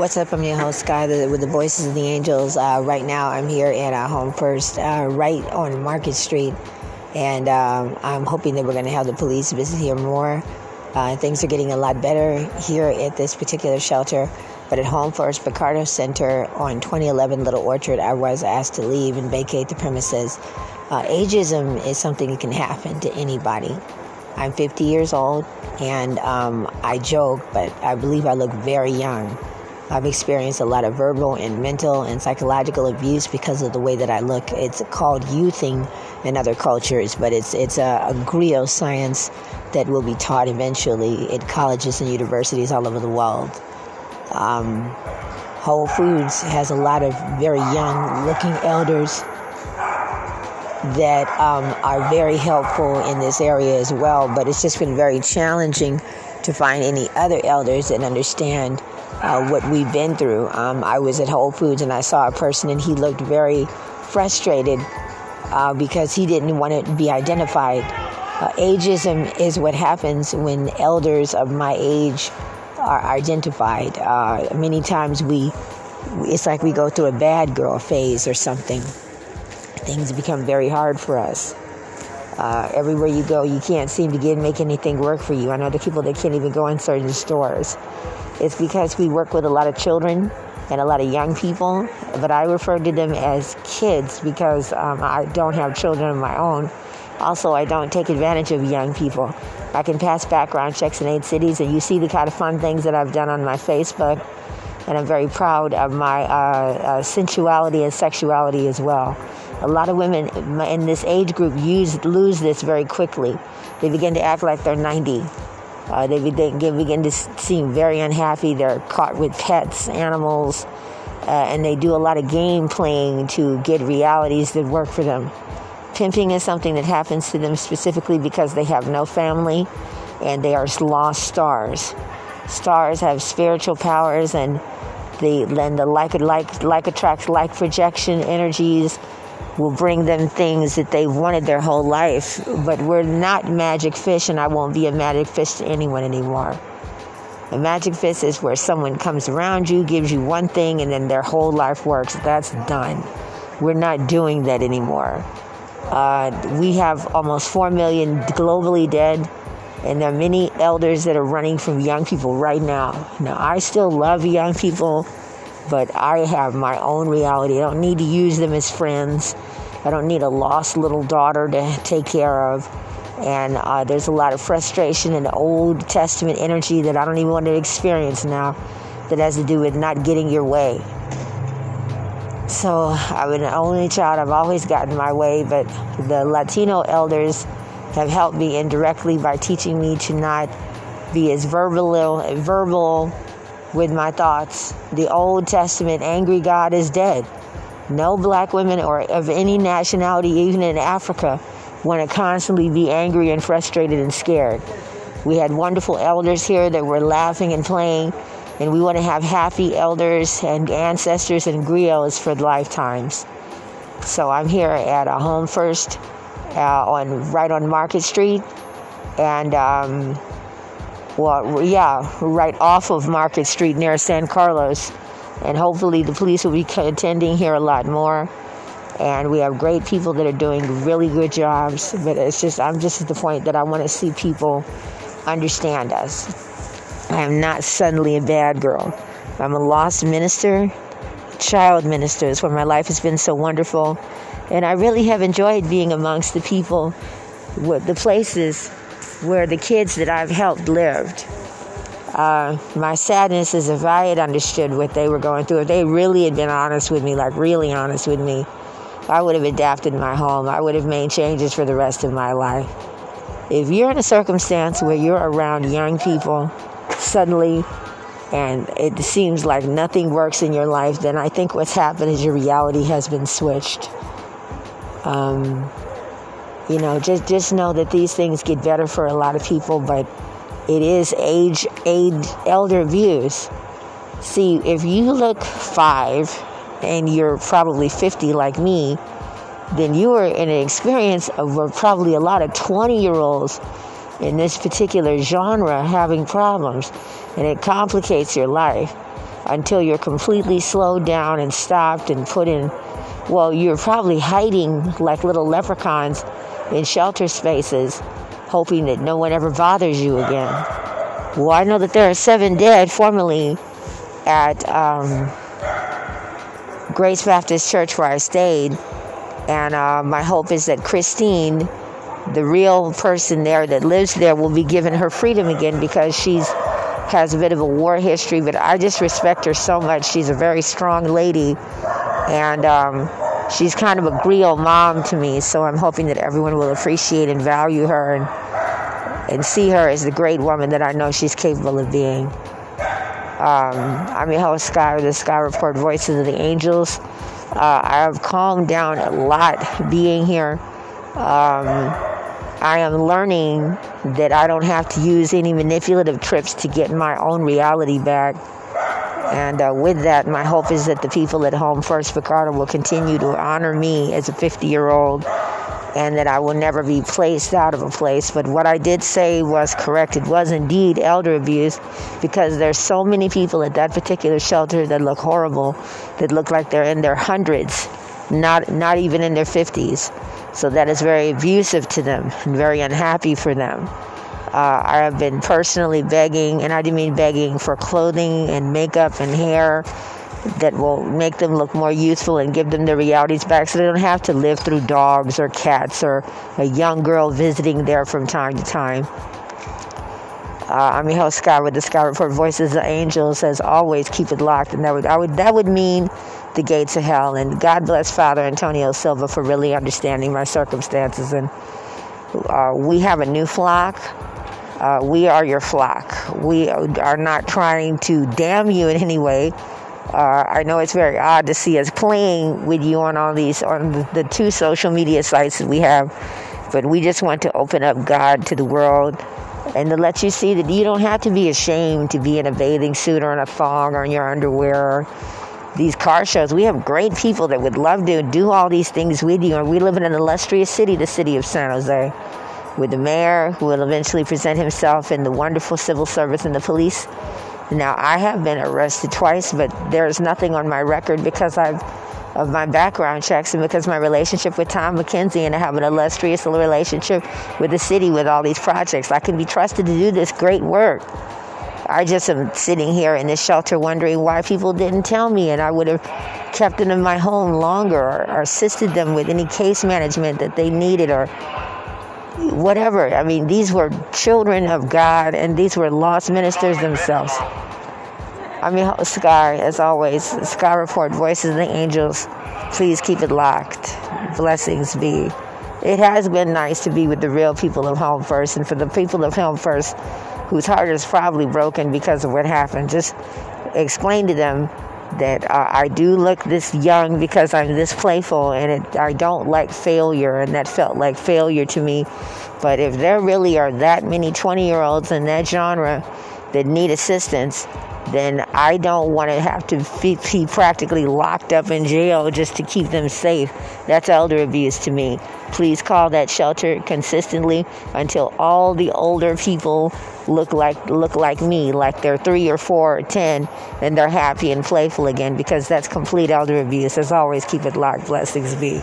What's up? I'm your host, Sky, with the Voices of the Angels. Uh, right now, I'm here at our home first, uh, right on Market Street, and um, I'm hoping that we're going to have the police visit here more. Uh, things are getting a lot better here at this particular shelter, but at Home First Boccardo Center on 2011 Little Orchard, I was asked to leave and vacate the premises. Uh, ageism is something that can happen to anybody. I'm 50 years old, and um, I joke, but I believe I look very young. I've experienced a lot of verbal and mental and psychological abuse because of the way that I look. It's called youthing in other cultures, but it's it's a, a griot science that will be taught eventually at colleges and universities all over the world. Um, Whole Foods has a lot of very young looking elders that um, are very helpful in this area as well, but it's just been very challenging to find any other elders that understand uh, what we've been through. Um, I was at Whole Foods and I saw a person and he looked very frustrated uh, because he didn't want to be identified. Uh, ageism is what happens when elders of my age are identified. Uh, many times we, it's like we go through a bad girl phase or something. Things become very hard for us. Uh, everywhere you go, you can't seem to get make anything work for you. I know the people that can't even go in certain stores. It's because we work with a lot of children and a lot of young people, but I refer to them as kids because um, I don't have children of my own. Also, I don't take advantage of young people. I can pass background checks in eight cities, and you see the kind of fun things that I've done on my Facebook. And I'm very proud of my uh, uh, sensuality and sexuality as well. A lot of women in this age group use, lose this very quickly. They begin to act like they're 90 uh, they, they begin to seem very unhappy. They're caught with pets, animals, uh, and they do a lot of game playing to get realities that work for them. Pimping is something that happens to them specifically because they have no family and they are lost stars. Stars have spiritual powers and the, and the like, like, like attracts like projection energies will bring them things that they've wanted their whole life. But we're not magic fish, and I won't be a magic fish to anyone anymore. A magic fish is where someone comes around you, gives you one thing, and then their whole life works. That's done. We're not doing that anymore. Uh, we have almost 4 million globally dead, and there are many elders that are running from young people right now. Now, I still love young people but I have my own reality. I don't need to use them as friends. I don't need a lost little daughter to take care of. And uh, there's a lot of frustration and Old Testament energy that I don't even want to experience now that has to do with not getting your way. So I'm an only child. I've always gotten my way, but the Latino elders have helped me indirectly by teaching me to not be as verbal, verbal with my thoughts. The Old Testament angry God is dead. No black women or of any nationality, even in Africa, want to constantly be angry and frustrated and scared. We had wonderful elders here that were laughing and playing, and we want to have happy elders and ancestors and griots for lifetimes. So I'm here at a home first, uh, on right on Market Street, and um, well, yeah, right off of Market Street near San Carlos. And hopefully the police will be attending here a lot more. And we have great people that are doing really good jobs. But it's just, I'm just at the point that I want to see people understand us. I am not suddenly a bad girl. I'm a lost minister, child minister. It's where my life has been so wonderful. And I really have enjoyed being amongst the people, the places where the kids that I've helped lived. Uh, my sadness is if I had understood what they were going through, if they really had been honest with me, like really honest with me, I would have adapted my home. I would have made changes for the rest of my life. If you're in a circumstance where you're around young people suddenly and it seems like nothing works in your life, then I think what's happened is your reality has been switched. Um, you know, just just know that these things get better for a lot of people, but it is age age elder views. See, if you look five and you're probably 50 like me, then you are in an experience of probably a lot of 20 year olds in this particular genre having problems, and it complicates your life. until you're completely slowed down and stopped and put in, well, you're probably hiding like little leprechauns in shelter spaces, hoping that no one ever bothers you again. Well, I know that there are seven dead formerly at um, Grace Baptist Church where I stayed. And uh, my hope is that Christine, the real person there that lives there, will be given her freedom again because she's has a bit of a war history. But I just respect her so much. She's a very strong lady, and um, she's kind of a real mom to me. So I'm hoping that everyone will appreciate and value her and and see her as the great woman that I know she's capable of being. Um, I'm your host, Sky, the Sky Report Voices of the Angels. Uh, I have calmed down a lot being here. Um, I am learning that I don't have to use any manipulative trips to get my own reality back. And uh, with that, my hope is that the people at Home First Boccardo will continue to honor me as a 50 year old and that I will never be placed out of a place. But what I did say was correct. It was indeed elder abuse because there's so many people at that particular shelter that look horrible, that look like they're in their hundreds, not not even in their 50s. So that is very abusive to them and very unhappy for them. Uh, I have been personally begging, and I do mean begging for clothing and makeup and hair that will make them look more youthful and give them their realities back so they don't have to live through dogs or cats or a young girl visiting there from time to time. Uh, I'm your host Sky with the Sky Report Voices of Angels. As always, keep it locked, and that would I would that would mean the gates of hell. And God bless Father Antonio Silva for really understanding my circumstances. And uh, we have a new flock. Uh, we are your flock. We are not trying to damn you in any way. Uh, I know it's very odd to see us playing with you on all these on the, two social media sites that we have, but we just want to open up God to the world and to let you see that you don't have to be ashamed to be in a bathing suit or in a thong or in your underwear. These car shows, we have great people that would love to do all these things with you. And we live in an illustrious city, the city of San Jose, with the mayor who will eventually present himself in the wonderful civil service and the police now, I have been arrested twice, but there's nothing on my record because I've of my background checks and because my relationship with Tom McKenzie and I have an illustrious relationship with the city with all these projects. I can be trusted to do this great work. I just am sitting here in this shelter wondering why people didn't tell me, and I would have kept them in my home longer or, or assisted them with any case management that they needed or whatever. I mean, these were children of God and these were lost ministers themselves. Your host, Sky, as always. Sky Report, Voices of the Angels. Please keep it locked. Blessings be. It has been nice to be with the real people of Home First, and for the people of Home First whose heart is probably broken because of what happened, just explain to them that uh, I do look this young because I'm this playful and it, I don't like failure, and that felt like failure to me. But if there really are that many 20 year olds in that genre that need assistance, then I don't want to have to be practically locked up in jail just to keep them safe. That's elder abuse to me. Please call that shelter consistently until all the older people look like look like me, like they're three or four or ten, and they're happy and playful again because that's complete elder abuse. As always, keep it locked. Blessings be.